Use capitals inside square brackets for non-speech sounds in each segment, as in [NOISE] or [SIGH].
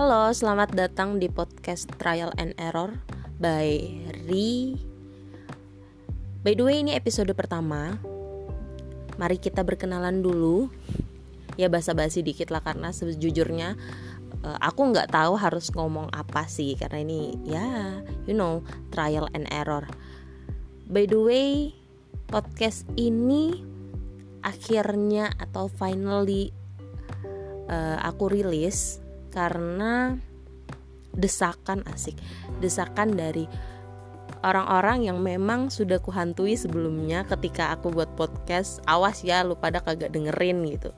Halo, selamat datang di podcast Trial and Error by Ri. By the way, ini episode pertama. Mari kita berkenalan dulu. Ya basa-basi dikit lah karena sejujurnya uh, aku nggak tahu harus ngomong apa sih karena ini ya you know trial and error. By the way, podcast ini akhirnya atau finally uh, aku rilis karena desakan asik. Desakan dari orang-orang yang memang sudah kuhantui sebelumnya ketika aku buat podcast awas ya lu pada kagak dengerin gitu.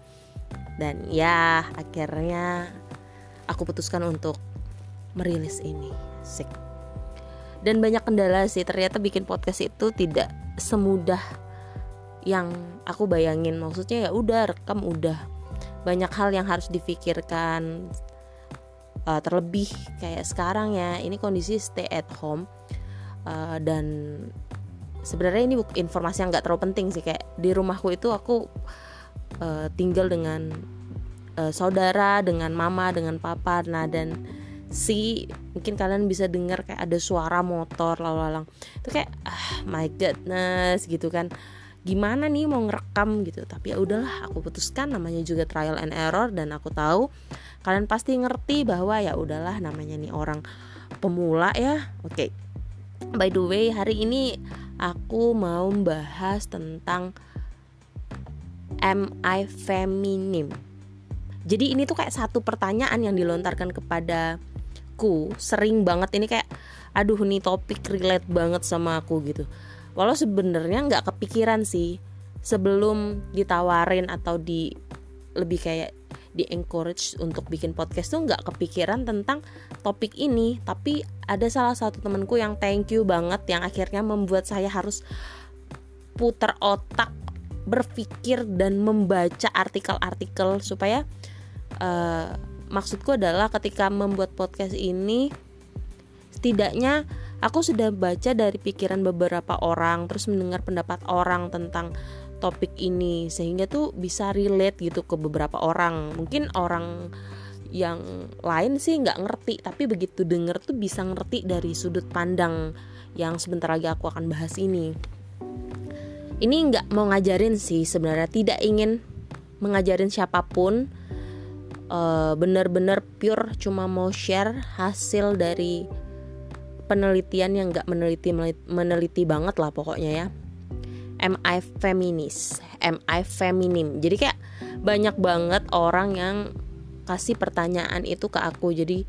Dan ya akhirnya aku putuskan untuk merilis ini. Asik dan banyak kendala sih ternyata bikin podcast itu tidak semudah yang aku bayangin. Maksudnya ya udah rekam udah. Banyak hal yang harus difikirkan uh, terlebih kayak sekarang ya ini kondisi stay at home uh, dan sebenarnya ini informasi yang nggak terlalu penting sih kayak di rumahku itu aku uh, tinggal dengan uh, saudara dengan mama dengan papa. Nah dan si mungkin kalian bisa dengar kayak ada suara motor lalu lalang itu kayak ah my goodness gitu kan gimana nih mau ngerekam gitu. Tapi ya udahlah aku putuskan namanya juga trial and error dan aku tahu kalian pasti ngerti bahwa ya udahlah namanya nih orang pemula ya. Oke. Okay. by the way hari ini aku mau bahas tentang am I feminim? Jadi ini tuh kayak satu pertanyaan yang dilontarkan kepadaku. Sering banget ini kayak aduh nih topik relate banget sama aku gitu walau sebenarnya nggak kepikiran sih. Sebelum ditawarin atau di lebih kayak di encourage untuk bikin podcast tuh nggak kepikiran tentang topik ini. Tapi ada salah satu temanku yang thank you banget yang akhirnya membuat saya harus putar otak berpikir dan membaca artikel-artikel supaya uh, maksudku adalah ketika membuat podcast ini setidaknya aku sudah baca dari pikiran beberapa orang terus mendengar pendapat orang tentang topik ini sehingga tuh bisa relate gitu ke beberapa orang. Mungkin orang yang lain sih nggak ngerti tapi begitu denger tuh bisa ngerti dari sudut pandang yang sebentar lagi aku akan bahas ini. Ini nggak mau ngajarin sih sebenarnya tidak ingin mengajarin siapa pun. Uh, bener-bener pure cuma mau share hasil dari penelitian yang nggak meneliti meneliti banget lah pokoknya ya. Am I feminis I feminim? Jadi kayak banyak banget orang yang kasih pertanyaan itu ke aku. Jadi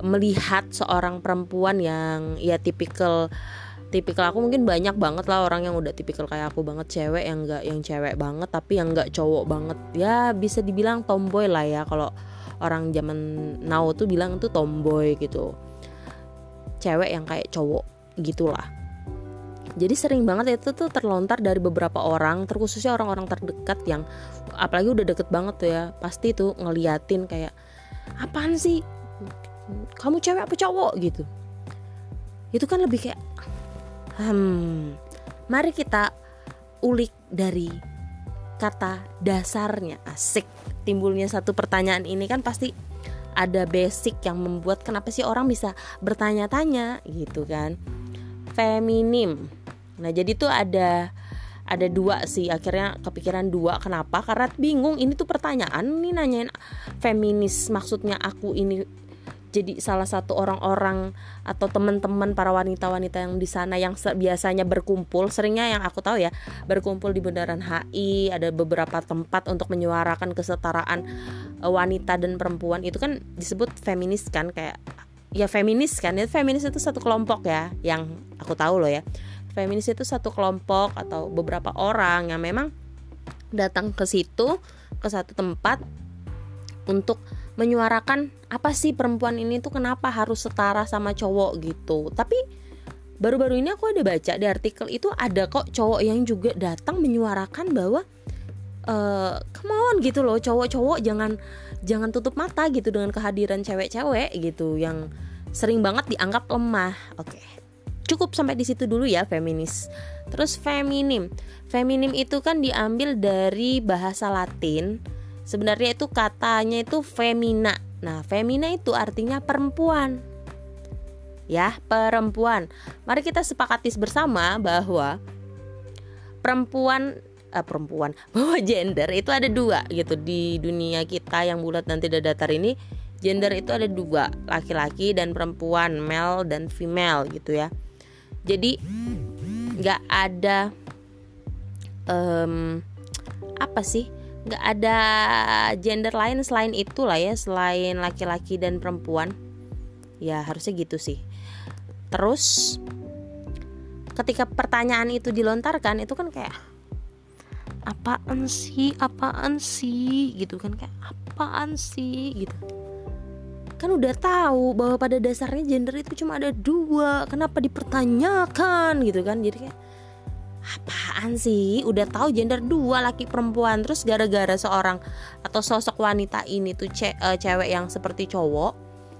melihat seorang perempuan yang ya tipikal tipikal aku mungkin banyak banget lah orang yang udah tipikal kayak aku banget. Cewek yang enggak yang cewek banget tapi yang enggak cowok banget. Ya bisa dibilang tomboy lah ya. Kalau orang zaman now tuh bilang itu tomboy gitu cewek yang kayak cowok gitulah. Jadi sering banget itu tuh terlontar dari beberapa orang terkhususnya orang-orang terdekat yang apalagi udah deket banget tuh ya pasti tuh ngeliatin kayak apaan sih? Kamu cewek apa cowok? gitu. Itu kan lebih kayak hmm mari kita ulik dari kata dasarnya. Asik timbulnya satu pertanyaan ini kan pasti ada basic yang membuat kenapa sih orang bisa bertanya-tanya gitu kan. Feminim. Nah jadi tuh ada ada dua sih akhirnya kepikiran dua kenapa karena bingung ini tuh pertanyaan nih nanyain feminis maksudnya aku ini jadi salah satu orang-orang atau teman-teman para wanita-wanita yang di sana yang biasanya berkumpul seringnya yang aku tahu ya berkumpul di Bundaran HI ada beberapa tempat untuk menyuarakan kesetaraan eh, wanita dan perempuan. Itu kan disebut feminis kan kayak ya feminis kan itu feminis itu satu kelompok ya yang aku tahu loh ya. Feminis itu satu kelompok atau beberapa orang yang memang datang ke situ ke satu tempat untuk menyuarakan apa sih perempuan ini tuh kenapa harus setara sama cowok gitu. Tapi baru-baru ini aku ada baca di artikel itu ada kok cowok yang juga datang menyuarakan bahwa uh, come on gitu loh cowok-cowok jangan jangan tutup mata gitu dengan kehadiran cewek-cewek gitu yang sering banget dianggap lemah. Oke okay. cukup sampai di situ dulu ya feminis. Terus feminim. Feminim itu kan diambil dari bahasa Latin sebenarnya itu katanya itu femina Nah, femina itu artinya perempuan. Ya, perempuan. Mari kita sepakati bersama bahwa perempuan uh, perempuan [LAUGHS] bahwa gender itu ada dua gitu di dunia kita yang bulat dan tidak datar ini gender itu ada dua laki-laki dan perempuan male dan female gitu ya jadi nggak ada um, apa sih nggak ada gender lain selain itu lah ya selain laki-laki dan perempuan. Ya harusnya gitu sih. Terus ketika pertanyaan itu dilontarkan itu kan kayak apaan sih? Apaan sih? Gitu kan kayak apaan sih? Gitu. Kan udah tahu bahwa pada dasarnya gender itu cuma ada dua kenapa dipertanyakan? Gitu kan jadi kayak apaan sih? Udah tahu gender dua laki perempuan terus gara-gara seorang atau sosok wanita ini tuh ce uh, cewek yang seperti cowok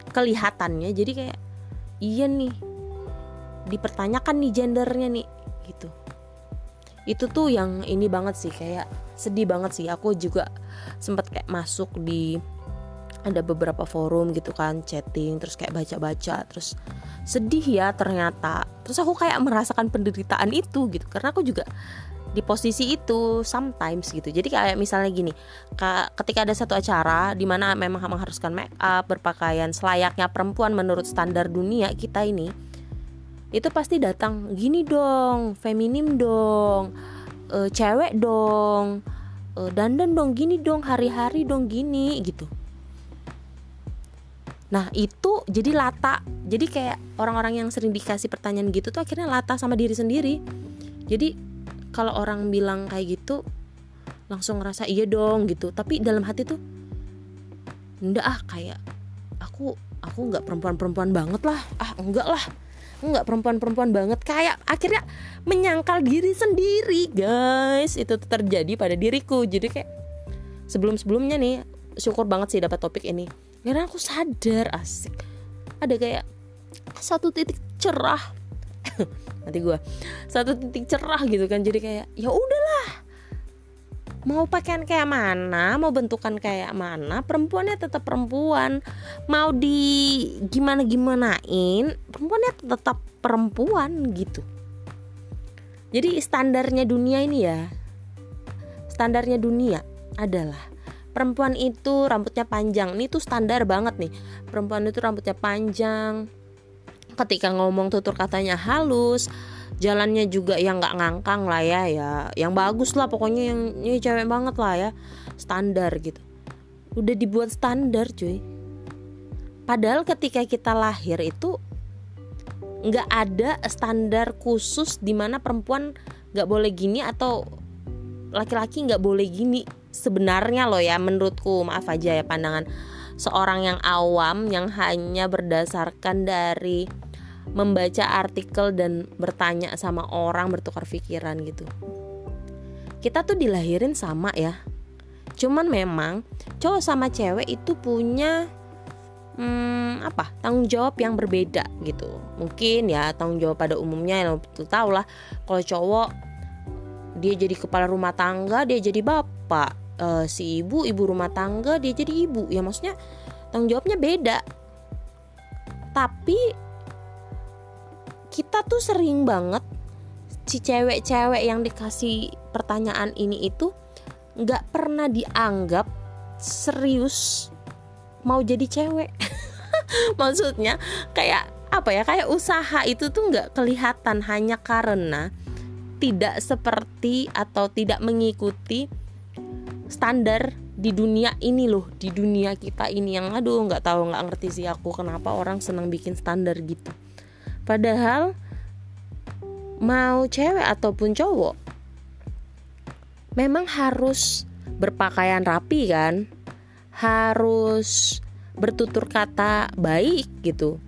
kelihatannya jadi kayak iya nih dipertanyakan nih gendernya nih gitu. Itu tuh yang ini banget sih kayak sedih banget sih. Aku juga sempat kayak masuk di ada beberapa forum gitu kan chatting terus kayak baca-baca terus sedih ya ternyata terus aku kayak merasakan penderitaan itu gitu. Karena aku juga di posisi itu sometimes gitu. Jadi kayak misalnya gini ketika ada satu acara di mana memang mengharuskan make up berpakaian selayaknya perempuan menurut standar dunia kita ini itu pasti datang gini dong feminim dong e, cewek dong e, dandan dong gini dong hari-hari dong gini gitu nah itu jadi lata. Jadi kayak orang-orang yang sering dikasih pertanyaan gitu tuh akhirnya lata sama diri sendiri. Jadi kalau orang bilang kayak gitu langsung ngerasa iya dong gitu. Tapi dalam hati tuh enggak ah kayak aku aku nggak perempuan-perempuan banget lah. Ah enggak lah. Nggak perempuan-perempuan banget. Kayak akhirnya menyangkal diri sendiri guys. Itu terjadi pada diriku. Jadi kayak sebelum-sebelumnya nih syukur banget sih dapat topik ini karena aku sadar asik. Ada kayak satu titik cerah. [LAUGHS] Nanti gue satu titik cerah gitu kan jadi kayak ya udahlah. Mau pakaian kayak mana mau bentukan kayak mana perempuannya tetap perempuan. Mau di gimana gimanain perempuannya tetap perempuan gitu. Jadi standarnya dunia ini ya standarnya dunia adalah perempuan itu rambutnya panjang. Ini tuh standar banget nih. Perempuan itu rambutnya panjang. Ketika ngomong tutur katanya halus jalannya juga yang nggak ngangkang lah ya ya. Yang bagus lah pokoknya yang ini cewek banget lah ya. Standar gitu. Udah dibuat standar cuy. Padahal ketika kita lahir itu nggak ada standar khusus di mana perempuan nggak boleh gini atau laki-laki nggak boleh gini sebenarnya loh ya menurutku maaf aja ya pandangan seorang yang awam yang hanya berdasarkan dari membaca artikel dan bertanya sama orang bertukar pikiran gitu. Kita tuh dilahirin sama ya. Cuman memang cowok sama cewek itu punya hmm, apa tanggung jawab yang berbeda gitu. Mungkin ya tanggung jawab pada umumnya yang tahu lah kalau cowok dia jadi kepala rumah tangga dia jadi bapak. E, si ibu ibu rumah tangga dia jadi ibu. Ya maksudnya tanggung jawabnya beda. Tapi kita tuh sering banget si cewek-cewek yang dikasih pertanyaan ini itu nggak pernah dianggap serius mau jadi cewek. [LAUGHS] Maksudnya kayak apa ya? Kayak usaha itu tuh nggak kelihatan hanya karena tidak seperti atau tidak mengikuti standar di dunia ini loh di dunia kita ini yang aduh nggak tahu nggak ngerti sih aku kenapa orang senang bikin standar gitu. Padahal mau cewek ataupun cowok memang harus berpakaian rapi kan? Harus bertutur kata baik gitu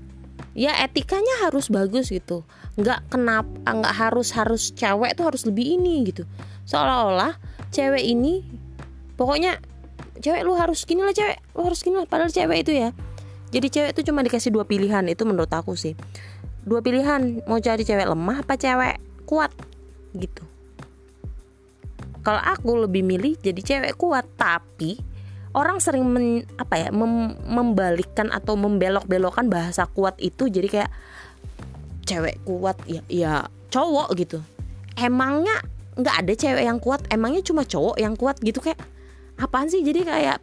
ya etikanya harus bagus gitu. Nggak kenapa nggak harus harus cewek tuh harus lebih ini gitu. Seolah-olah cewek ini pokoknya cewek lu harus gini lah cewek lu harus gini lah. Padahal cewek itu ya jadi cewek itu cuma dikasih dua pilihan itu menurut aku sih. Dua pilihan mau cari cewek lemah apa cewek kuat gitu. Kalau aku lebih milih jadi cewek kuat tapi orang sering men, apa ya mem, membalikkan atau membelok-belokkan bahasa kuat itu jadi kayak cewek kuat ya ya cowok gitu. Emangnya nggak ada cewek yang kuat? Emangnya cuma cowok yang kuat gitu? Kayak apaan sih? Jadi kayak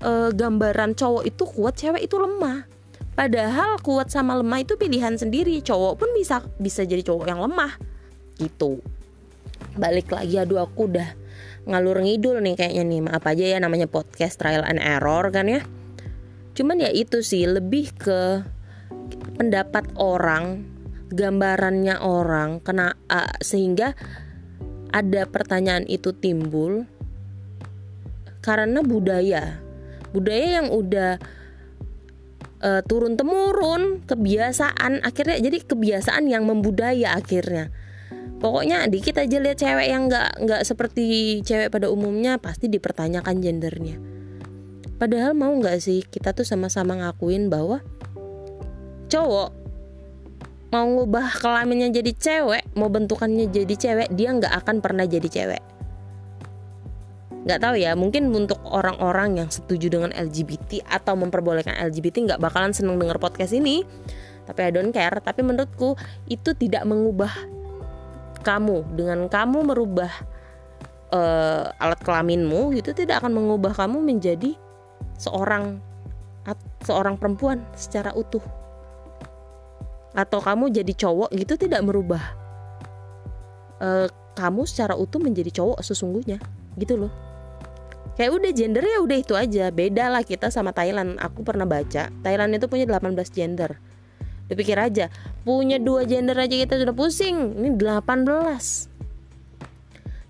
e, gambaran cowok itu kuat cewek itu lemah. Padahal kuat sama lemah itu pilihan sendiri. Cowok pun bisa bisa jadi cowok yang lemah gitu. Balik lagi aduh aku udah ngalur ngidul nih kayaknya nih. Maaf aja ya namanya podcast trial and error kan ya. Cuman ya itu sih lebih ke pendapat orang gambarannya orang kena uh, sehingga ada pertanyaan itu timbul karena budaya. Budaya yang udah uh, turun temurun kebiasaan akhirnya jadi kebiasaan yang membudaya akhirnya pokoknya dikit aja lihat cewek yang nggak nggak seperti cewek pada umumnya pasti dipertanyakan gendernya. Padahal mau nggak sih kita tuh sama-sama ngakuin bahwa cowok mau ngubah kelaminnya jadi cewek mau bentukannya jadi cewek dia nggak akan pernah jadi cewek. Nggak tahu ya mungkin untuk orang-orang yang setuju dengan LGBT atau memperbolehkan LGBT nggak bakalan seneng denger podcast ini. Tapi I don't care tapi menurutku itu tidak mengubah kamu. Dengan kamu merubah uh, alat kelaminmu itu tidak akan mengubah kamu menjadi seorang seorang perempuan secara utuh. Atau kamu jadi cowok gitu tidak merubah uh, kamu secara utuh menjadi cowok sesungguhnya. Gitu loh. Kayak udah gender ya udah itu aja. Beda lah kita sama Thailand. Aku pernah baca Thailand itu punya 18 gender. Dipikir aja, punya dua gender aja kita sudah pusing. Ini 18.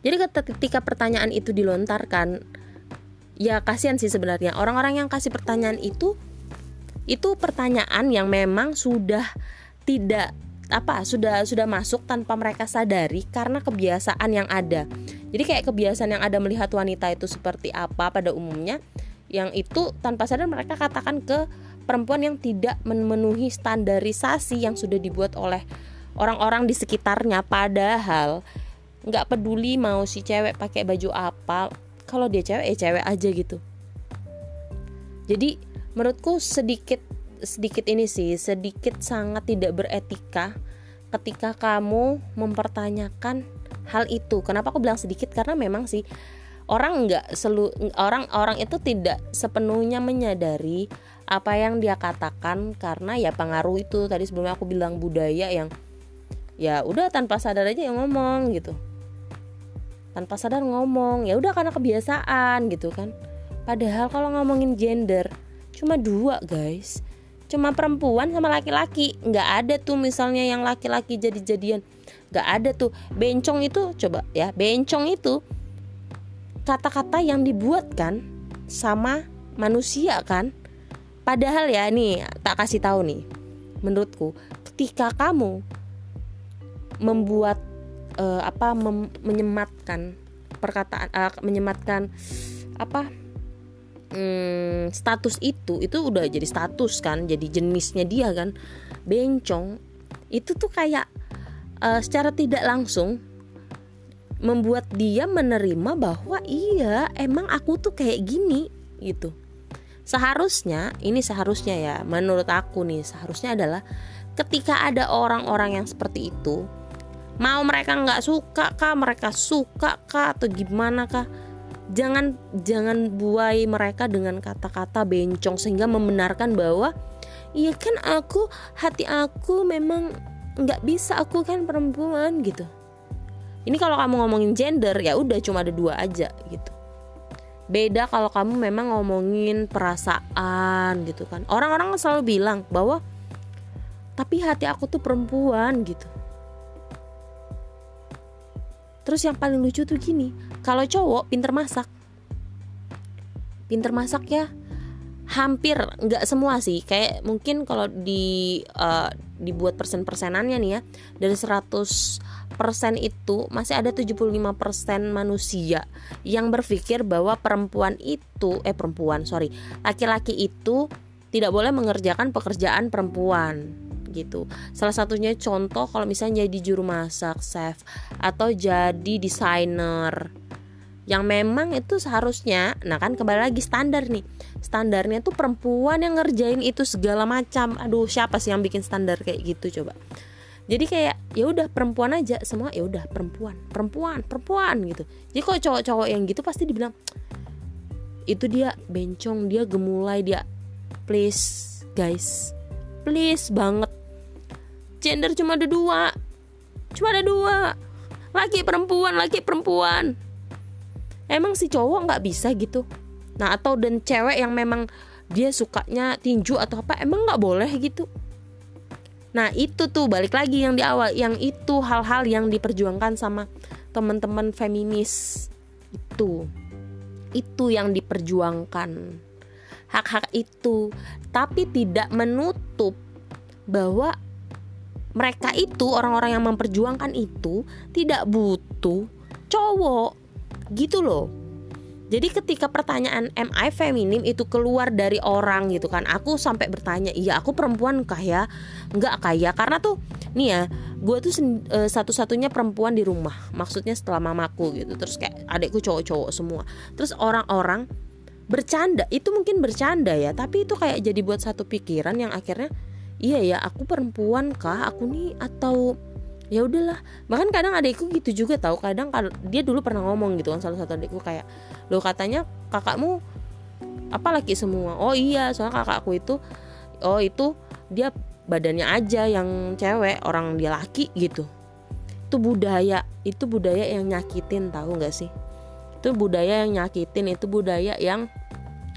Jadi ketika pertanyaan itu dilontarkan, ya kasihan sih sebenarnya orang-orang yang kasih pertanyaan itu itu pertanyaan yang memang sudah tidak apa sudah sudah masuk tanpa mereka sadari karena kebiasaan yang ada. Jadi kayak kebiasaan yang ada melihat wanita itu seperti apa pada umumnya yang itu tanpa sadar mereka katakan ke perempuan yang tidak memenuhi standarisasi yang sudah dibuat oleh orang-orang di sekitarnya. Padahal nggak peduli mau si cewek pakai baju apa kalau dia cewek ya cewek aja gitu. Jadi menurutku sedikit sedikit ini sih sedikit sangat tidak beretika ketika kamu mempertanyakan hal itu. Kenapa aku bilang sedikit? Karena memang sih orang nggak selu orang orang itu tidak sepenuhnya menyadari apa yang dia katakan karena ya pengaruh itu. Tadi sebelumnya aku bilang budaya yang ya udah tanpa sadar aja yang ngomong gitu. Tanpa sadar ngomong ya udah karena kebiasaan gitu kan. Padahal kalau ngomongin gender cuma dua guys. Cuma perempuan sama laki-laki. Nggak ada tuh misalnya yang laki-laki jadi-jadian. Nggak ada tuh. Bencong itu coba ya bencong itu kata-kata yang dibuat kan sama manusia kan Padahal ya nih tak kasih tahu nih. Menurutku ketika kamu membuat uh, apa mem menyematkan perkataan uh, menyematkan apa hmm, status itu itu udah jadi status kan jadi jenisnya dia kan bencong itu tuh kayak uh, secara tidak langsung membuat dia menerima bahwa iya emang aku tuh kayak gini gitu seharusnya ini seharusnya ya menurut aku nih seharusnya adalah ketika ada orang-orang yang seperti itu mau mereka nggak suka kah mereka suka kah atau gimana kah jangan jangan buai mereka dengan kata-kata bencong sehingga membenarkan bahwa iya kan aku hati aku memang nggak bisa aku kan perempuan gitu. Ini kalau kamu ngomongin gender ya udah cuma ada dua aja gitu beda kalau kamu memang ngomongin perasaan gitu kan. Orang-orang selalu bilang bahwa tapi hati aku tuh perempuan gitu. Terus yang paling lucu tuh gini kalau cowok pinter masak. Pinter masak ya hampir nggak semua sih. Kayak mungkin kalau di uh, dibuat persen-persenannya nih ya dari 100 persen itu masih ada 75% manusia yang berpikir bahwa perempuan itu eh perempuan sorry laki-laki itu tidak boleh mengerjakan pekerjaan perempuan gitu. Salah satunya contoh kalau misalnya jadi juru masak, chef atau jadi desainer. yang memang itu seharusnya nah kan kembali lagi standar nih standarnya tuh perempuan yang ngerjain itu segala macam aduh siapa sih yang bikin standar kayak gitu coba jadi kayak ya udah perempuan aja. Semua ya udah perempuan. Perempuan perempuan gitu. Jadi kok cowok-cowok yang gitu pasti dibilang itu dia bencong dia gemulai dia please guys. Please banget. Gender cuma ada dua. Cuma ada dua. Laki perempuan laki perempuan. Emang si cowok nggak bisa gitu? Nah atau dan cewek yang memang dia sukanya tinju atau apa emang nggak boleh gitu nah itu tuh balik lagi yang di awal yang itu hal-hal yang diperjuangkan sama teman-teman feminis. Itu. Itu yang diperjuangkan. Hak-hak itu. Tapi tidak menutup bahwa mereka itu orang-orang yang memperjuangkan itu tidak butuh cowok. Gitu loh jadi ketika pertanyaan am I feminim? itu keluar dari orang gitu kan. Aku sampai bertanya Iya aku perempuan kah ya? Enggak kaya Karena tuh nih ya Gue tuh uh, satu-satunya perempuan di rumah. Maksudnya setelah mamaku gitu. Terus kayak adekku cowok-cowok semua. Terus orang-orang bercanda. Itu mungkin bercanda ya Tapi itu kayak jadi buat satu pikiran yang akhirnya Iya ya aku perempuan kah? Aku nih atau ya udahlah. Bahkan kadang adikku gitu juga tahu kadang dia dulu pernah ngomong gitu kan salah satu adikku kayak lo katanya kakakmu apa laki semua? Oh iya soalnya kakakku itu oh itu dia badannya aja yang cewek orang dia laki gitu. Itu budaya itu budaya yang nyakitin tahu nggak sih? Itu budaya yang nyakitin itu budaya yang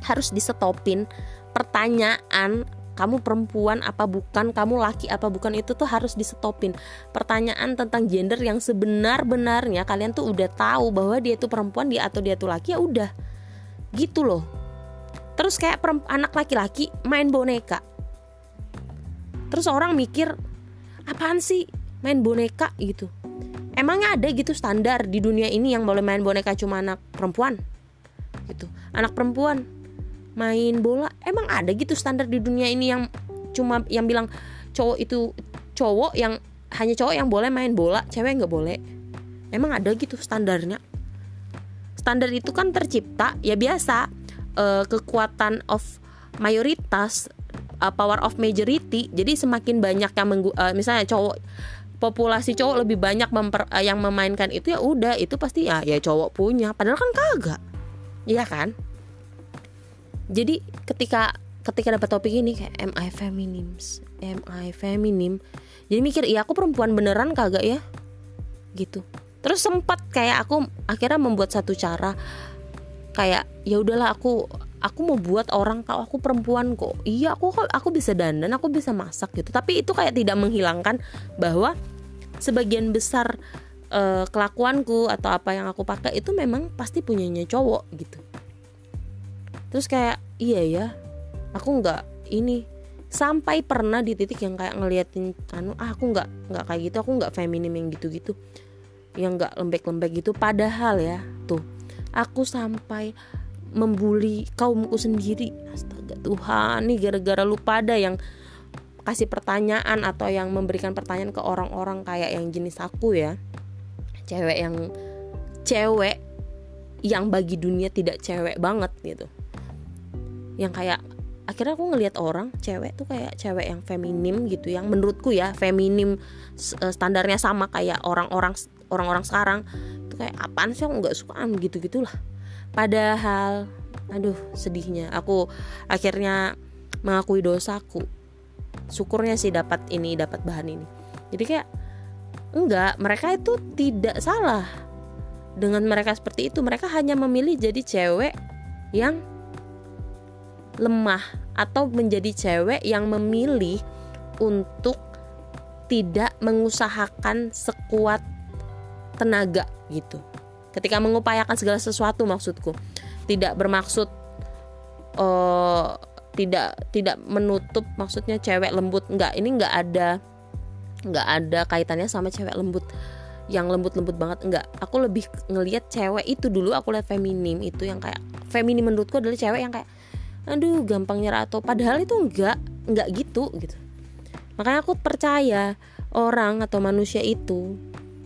harus disetopin pertanyaan kamu perempuan apa bukan, kamu laki apa bukan itu tuh harus disetopin. Pertanyaan tentang gender yang sebenar-benarnya kalian tuh udah tahu bahwa dia tuh perempuan dia atau dia tuh laki ya udah. Gitu loh. Terus kayak anak laki-laki main boneka. Terus orang mikir apaan sih main boneka gitu. Emangnya ada gitu standar di dunia ini yang boleh main boneka cuma anak perempuan? Gitu. Anak perempuan main bola emang ada gitu standar di dunia ini yang cuma yang bilang cowok itu cowok yang hanya cowok yang boleh main bola cewek nggak boleh. Emang ada gitu standarnya. Standar itu kan tercipta ya biasa uh, kekuatan of mayoritas uh, power of majority. Jadi semakin banyak yang menggu uh, misalnya cowok populasi cowok lebih banyak memper, uh, yang memainkan itu ya udah itu pasti ya ya cowok punya. Padahal kan kagak. Iya kan jadi ketika ketika dapat topik ini kayak am I feminim am I feminim? Jadi mikir iya aku perempuan beneran kagak ya? Gitu. Terus sempat kayak aku akhirnya membuat satu cara kayak ya udahlah aku aku mau buat orang kalau aku perempuan kok. Iya aku aku bisa dandan aku bisa masak gitu. Tapi itu kayak tidak menghilangkan bahwa sebagian besar uh, kelakuanku atau apa yang aku pakai itu memang pasti punyanya cowok gitu terus kayak iya ya aku nggak ini sampai pernah di titik yang kayak ngeliatin anu ah aku nggak nggak kayak gitu aku nggak feminim yang gitu-gitu yang nggak lembek-lembek gitu. Padahal ya tuh aku sampai membuli kaumku sendiri. Astaga Tuhan nih gara-gara lu pada yang kasih pertanyaan atau yang memberikan pertanyaan ke orang-orang kayak yang jenis aku ya. Cewek yang cewek yang bagi dunia tidak cewek banget gitu yang kayak akhirnya aku ngelihat orang cewek tuh kayak cewek yang feminim gitu yang menurutku ya feminim eh, standarnya sama kayak orang-orang orang-orang sekarang. Itu kayak apaan sih aku nggak suka gitu gitulah padahal aduh sedihnya. Aku akhirnya mengakui dosaku. Syukurnya sih dapat ini dapat bahan ini. Jadi kayak enggak mereka itu tidak salah. Dengan mereka seperti itu mereka hanya memilih jadi cewek yang lemah atau menjadi cewek yang memilih untuk tidak mengusahakan sekuat tenaga gitu. Ketika mengupayakan segala sesuatu maksudku, tidak bermaksud uh, tidak tidak menutup maksudnya cewek lembut. Nggak ini nggak ada nggak ada kaitannya sama cewek lembut. Yang lembut-lembut banget enggak aku lebih ngelihat cewek itu dulu aku lihat feminim itu yang kayak feminim menurutku adalah cewek yang kayak aduh gampang nyerah atau padahal itu enggak enggak gitu gitu. Makanya aku percaya orang atau manusia itu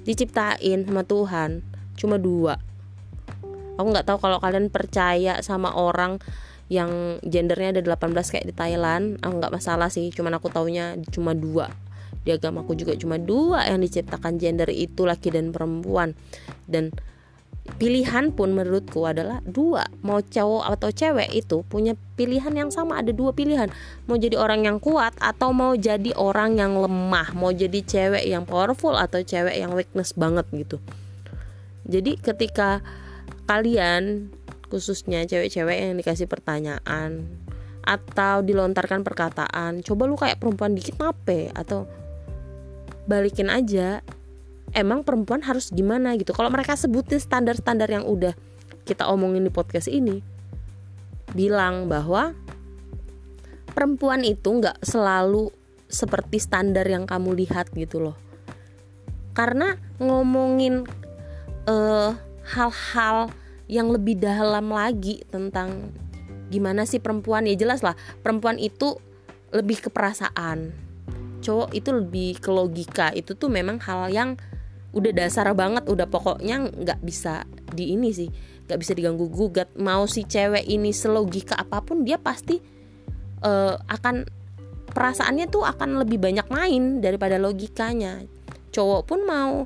diciptain sama Tuhan cuma dua. Aku nggak tahu kalau kalian percaya sama orang yang gendernya ada 18 kayak di Thailand aku nggak masalah sih cuman aku taunya cuma dua. Di agamaku juga cuma dua yang diciptakan gender itu laki dan perempuan. Dan pilihan pun menurutku adalah dua. Mau cowok atau cewek itu punya pilihan yang sama ada dua pilihan. Mau jadi orang yang kuat atau mau jadi orang yang lemah. Mau jadi cewek yang powerful atau cewek yang weakness banget gitu. Jadi ketika kalian khususnya cewek-cewek yang dikasih pertanyaan atau dilontarkan perkataan coba lu kayak perempuan dikit nape atau balikin aja emang perempuan harus gimana gitu. Kalau mereka sebutin standar-standar yang udah kita omongin di podcast ini bilang bahwa perempuan itu nggak selalu seperti standar yang kamu lihat gitu loh. Karena ngomongin uh, hal-hal yang lebih dalam lagi tentang gimana sih perempuan ya jelas lah perempuan itu lebih ke perasaan. Cowok itu lebih ke logika. Itu tuh memang hal yang udah dasar banget udah pokoknya nggak bisa di ini sih nggak bisa diganggu gugat. Mau si cewek ini selogika apa pun dia pasti uh, akan perasaannya tuh akan lebih banyak main daripada logikanya. Cowok pun mau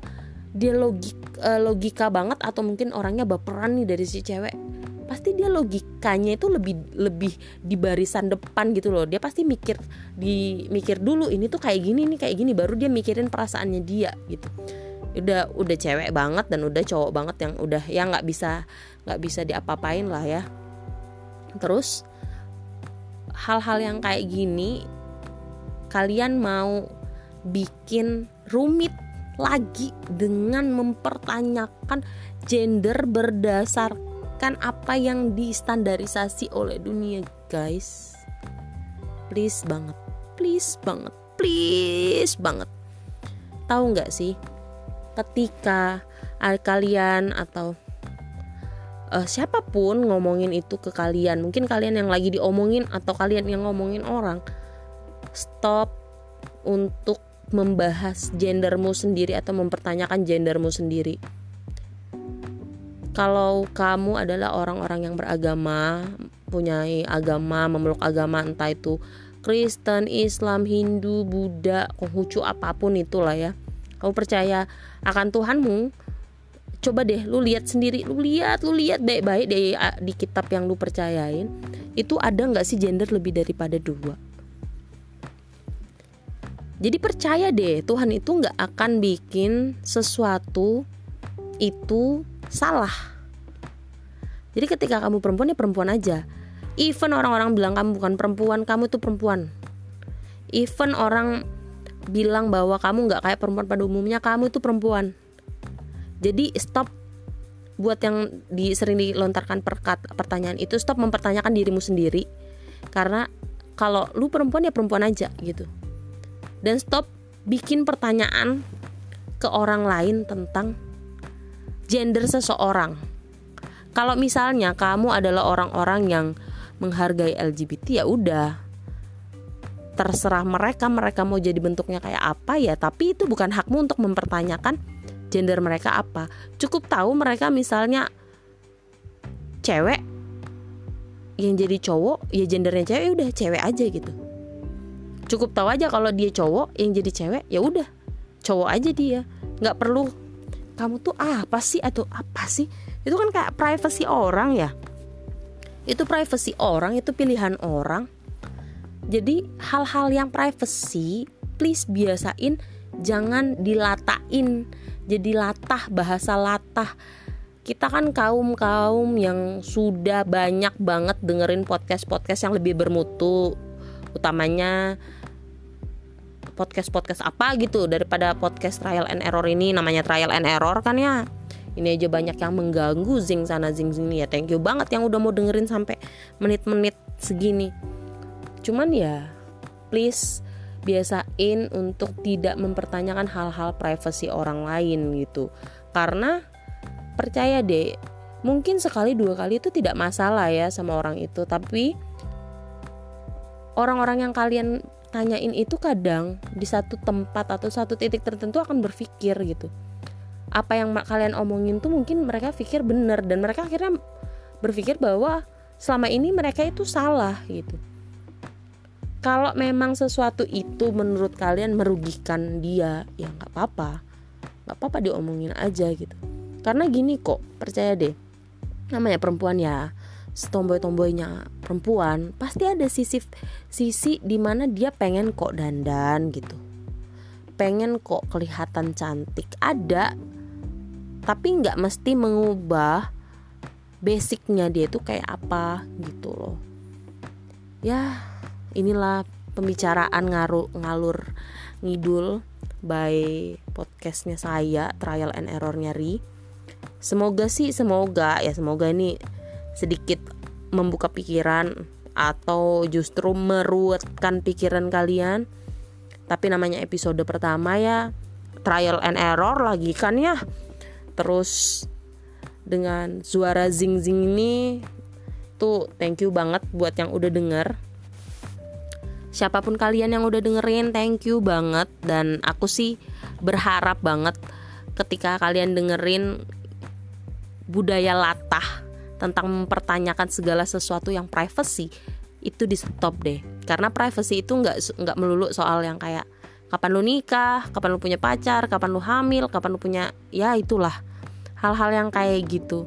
dia logik uh, logika banget atau mungkin orangnya baperan nih dari si cewek pasti dia logikanya itu lebih lebih di barisan depan gitu loh. Dia pasti mikir di mikir dulu ini tuh kayak gini nih kayak gini. Baru dia mikirin perasaannya dia gitu udah udah cewek banget dan udah cowok banget yang udah ya nggak bisa nggak bisa diapa-apain lah ya. Terus hal-hal yang kayak gini kalian mau bikin rumit lagi dengan mempertanyakan gender berdasarkan apa yang distandarisasi oleh dunia guys. Please banget please banget please banget. Tahu nggak sih ketika kalian atau uh, siapa pun ngomongin itu ke kalian mungkin kalian yang lagi diomongin atau kalian yang ngomongin orang stop untuk membahas gendermu sendiri atau mempertanyakan gendermu sendiri. Kalau kamu adalah orang-orang yang beragama, punya agama, memeluk agama entah itu Kristen, Islam, Hindu, Buddha, Konghucu apa pun itulah ya. Kamu percaya akan Tuhanmu, coba deh lu lihat sendiri, lu lihat, lu lihat baik-baik di, di kitab yang lu percayain, itu ada nggak sih gender lebih daripada dua? Jadi percaya deh Tuhan itu nggak akan bikin sesuatu itu salah. Jadi ketika kamu perempuan ya perempuan aja. Even orang-orang bilang kamu bukan perempuan, kamu itu perempuan. Even orang bilang bahwa kamu nggak kayak perempuan pada umumnya, kamu itu perempuan. Jadi stop buat yang di, sering dilontarkan perkat, pertanyaan itu stop mempertanyakan dirimu sendiri karena kalau lu perempuan ya perempuan aja gitu dan stop bikin pertanyaan ke orang lain tentang gender seseorang. Kalau misalnya kamu adalah orang-orang yang menghargai LGBT ya udah terserah mereka mereka mau jadi bentuknya kayak apa ya tapi itu bukan hakmu untuk mempertanyakan gender mereka apa. Cukup tahu mereka misalnya cewek yang jadi cowok ya gendernya cewek ya udah cewek aja gitu. Cukup tahu aja kalau dia cowok yang jadi cewek ya udah cowok aja dia. Nggak perlu kamu tuh apa sih? Atau apa sih? Itu kan kayak privacy orang ya. Itu privacy orang itu pilihan orang jadi hal-hal yang privacy please biasain jangan dilatain. Jadi latah bahasa latah. Kita kan kaum kaum yang sudah banyak banget dengerin podcast podcast yang lebih bermutu. Utamanya podcast-podcast apa gitu daripada podcast trial and error ini. Namanya trial and error kan ya. Ini aja banyak yang mengganggu zing sana zing sini ya. Thank you banget yang udah mau dengerin sampai menit-menit segini cuman ya please biasain untuk tidak mempertanyakan hal-hal privasi orang lain gitu. Karena percaya deh mungkin sekali dua kali itu tidak masalah ya sama orang itu. Tapi orang-orang yang kalian tanyain itu kadang di satu tempat atau satu titik tertentu akan berpikir gitu. Apa yang kalian omongin tuh mungkin mereka pikir bener dan mereka akhirnya berpikir bahwa selama ini mereka itu salah gitu kalau memang sesuatu itu menurut kalian merugikan dia ya nggak apa-apa. Nggak apa-apa diomongin aja gitu. Karena gini kok percaya deh. Namanya perempuan ya setomboy-tomboynya perempuan pasti ada sisi sisi di mana dia pengen kok dandan gitu. Pengen kok kelihatan cantik. Ada tapi nggak mesti mengubah basicnya dia tuh kayak apa gitu loh. Ya inilah pembicaraan ngaru ngalur ngidul by podcastnya saya trial and error nyari semoga sih semoga ya semoga ini sedikit membuka pikiran atau justru meruatkan pikiran kalian. Tapi namanya episode pertama ya trial and error lagi kan ya. Terus dengan suara zing zing ini tuh thank you banget buat yang udah denger siapa pun kalian yang udah dengerin thank you banget. Dan aku sih berharap banget ketika kalian dengerin budaya latah tentang mempertanyakan segala sesuatu yang privacy itu di stop deh. Karena privacy itu nggak nggak melulu soal yang kayak kapan lu nikah kapan lu punya pacar kapan lu hamil kapan lu punya ya itulah. Hal-hal yang kayak gitu.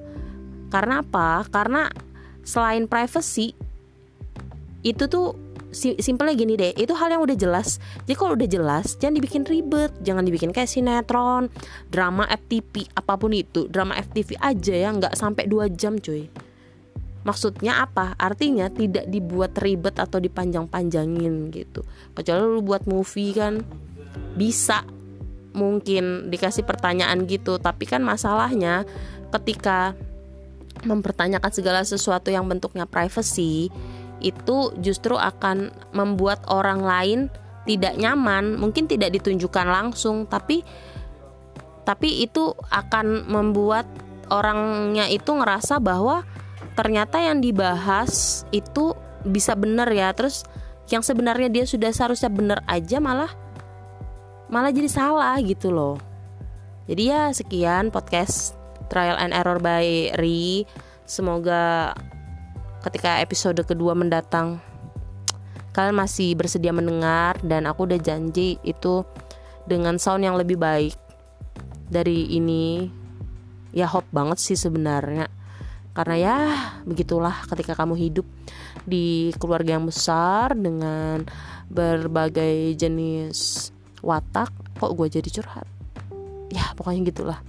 Karena apa? Karena selain privacy itu tuh simpelnya gini deh itu hal yang udah jelas. Jadi kalau udah jelas jangan dibikin ribet. Jangan dibikin kayak sinetron drama FTV apa pun itu. Drama FTV aja ya nggak sampai dua jam cuy. Maksudnya apa? Artinya tidak dibuat ribet atau dipanjang-panjangin gitu. Kecuali lu buat movie kan bisa mungkin dikasih pertanyaan gitu. Tapi kan masalahnya ketika mempertanyakan segala sesuatu yang bentuknya privacy itu justru akan membuat orang lain tidak nyaman mungkin tidak ditunjukkan langsung tapi tapi itu akan membuat orangnya itu ngerasa bahwa ternyata yang dibahas itu bisa benar ya. Terus yang sebenarnya dia sudah seharusnya benar aja malah malah jadi salah gitu loh. Jadi ya sekian podcast trial and error by Ri. Semoga ketika episode kedua mendatang kalian masih bersedia mendengar dan aku udah janji itu dengan sound yang lebih baik dari ini. Ya hope banget sih sebenarnya. Karena ya begitulah ketika kamu hidup di keluarga yang besar dengan berbagai jenis watak kok gue jadi curhat? Ya pokoknya gitulah.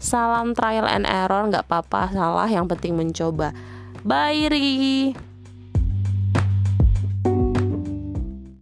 Salam trial and error nggak apa-apa salah. Yang penting mencoba bye Ri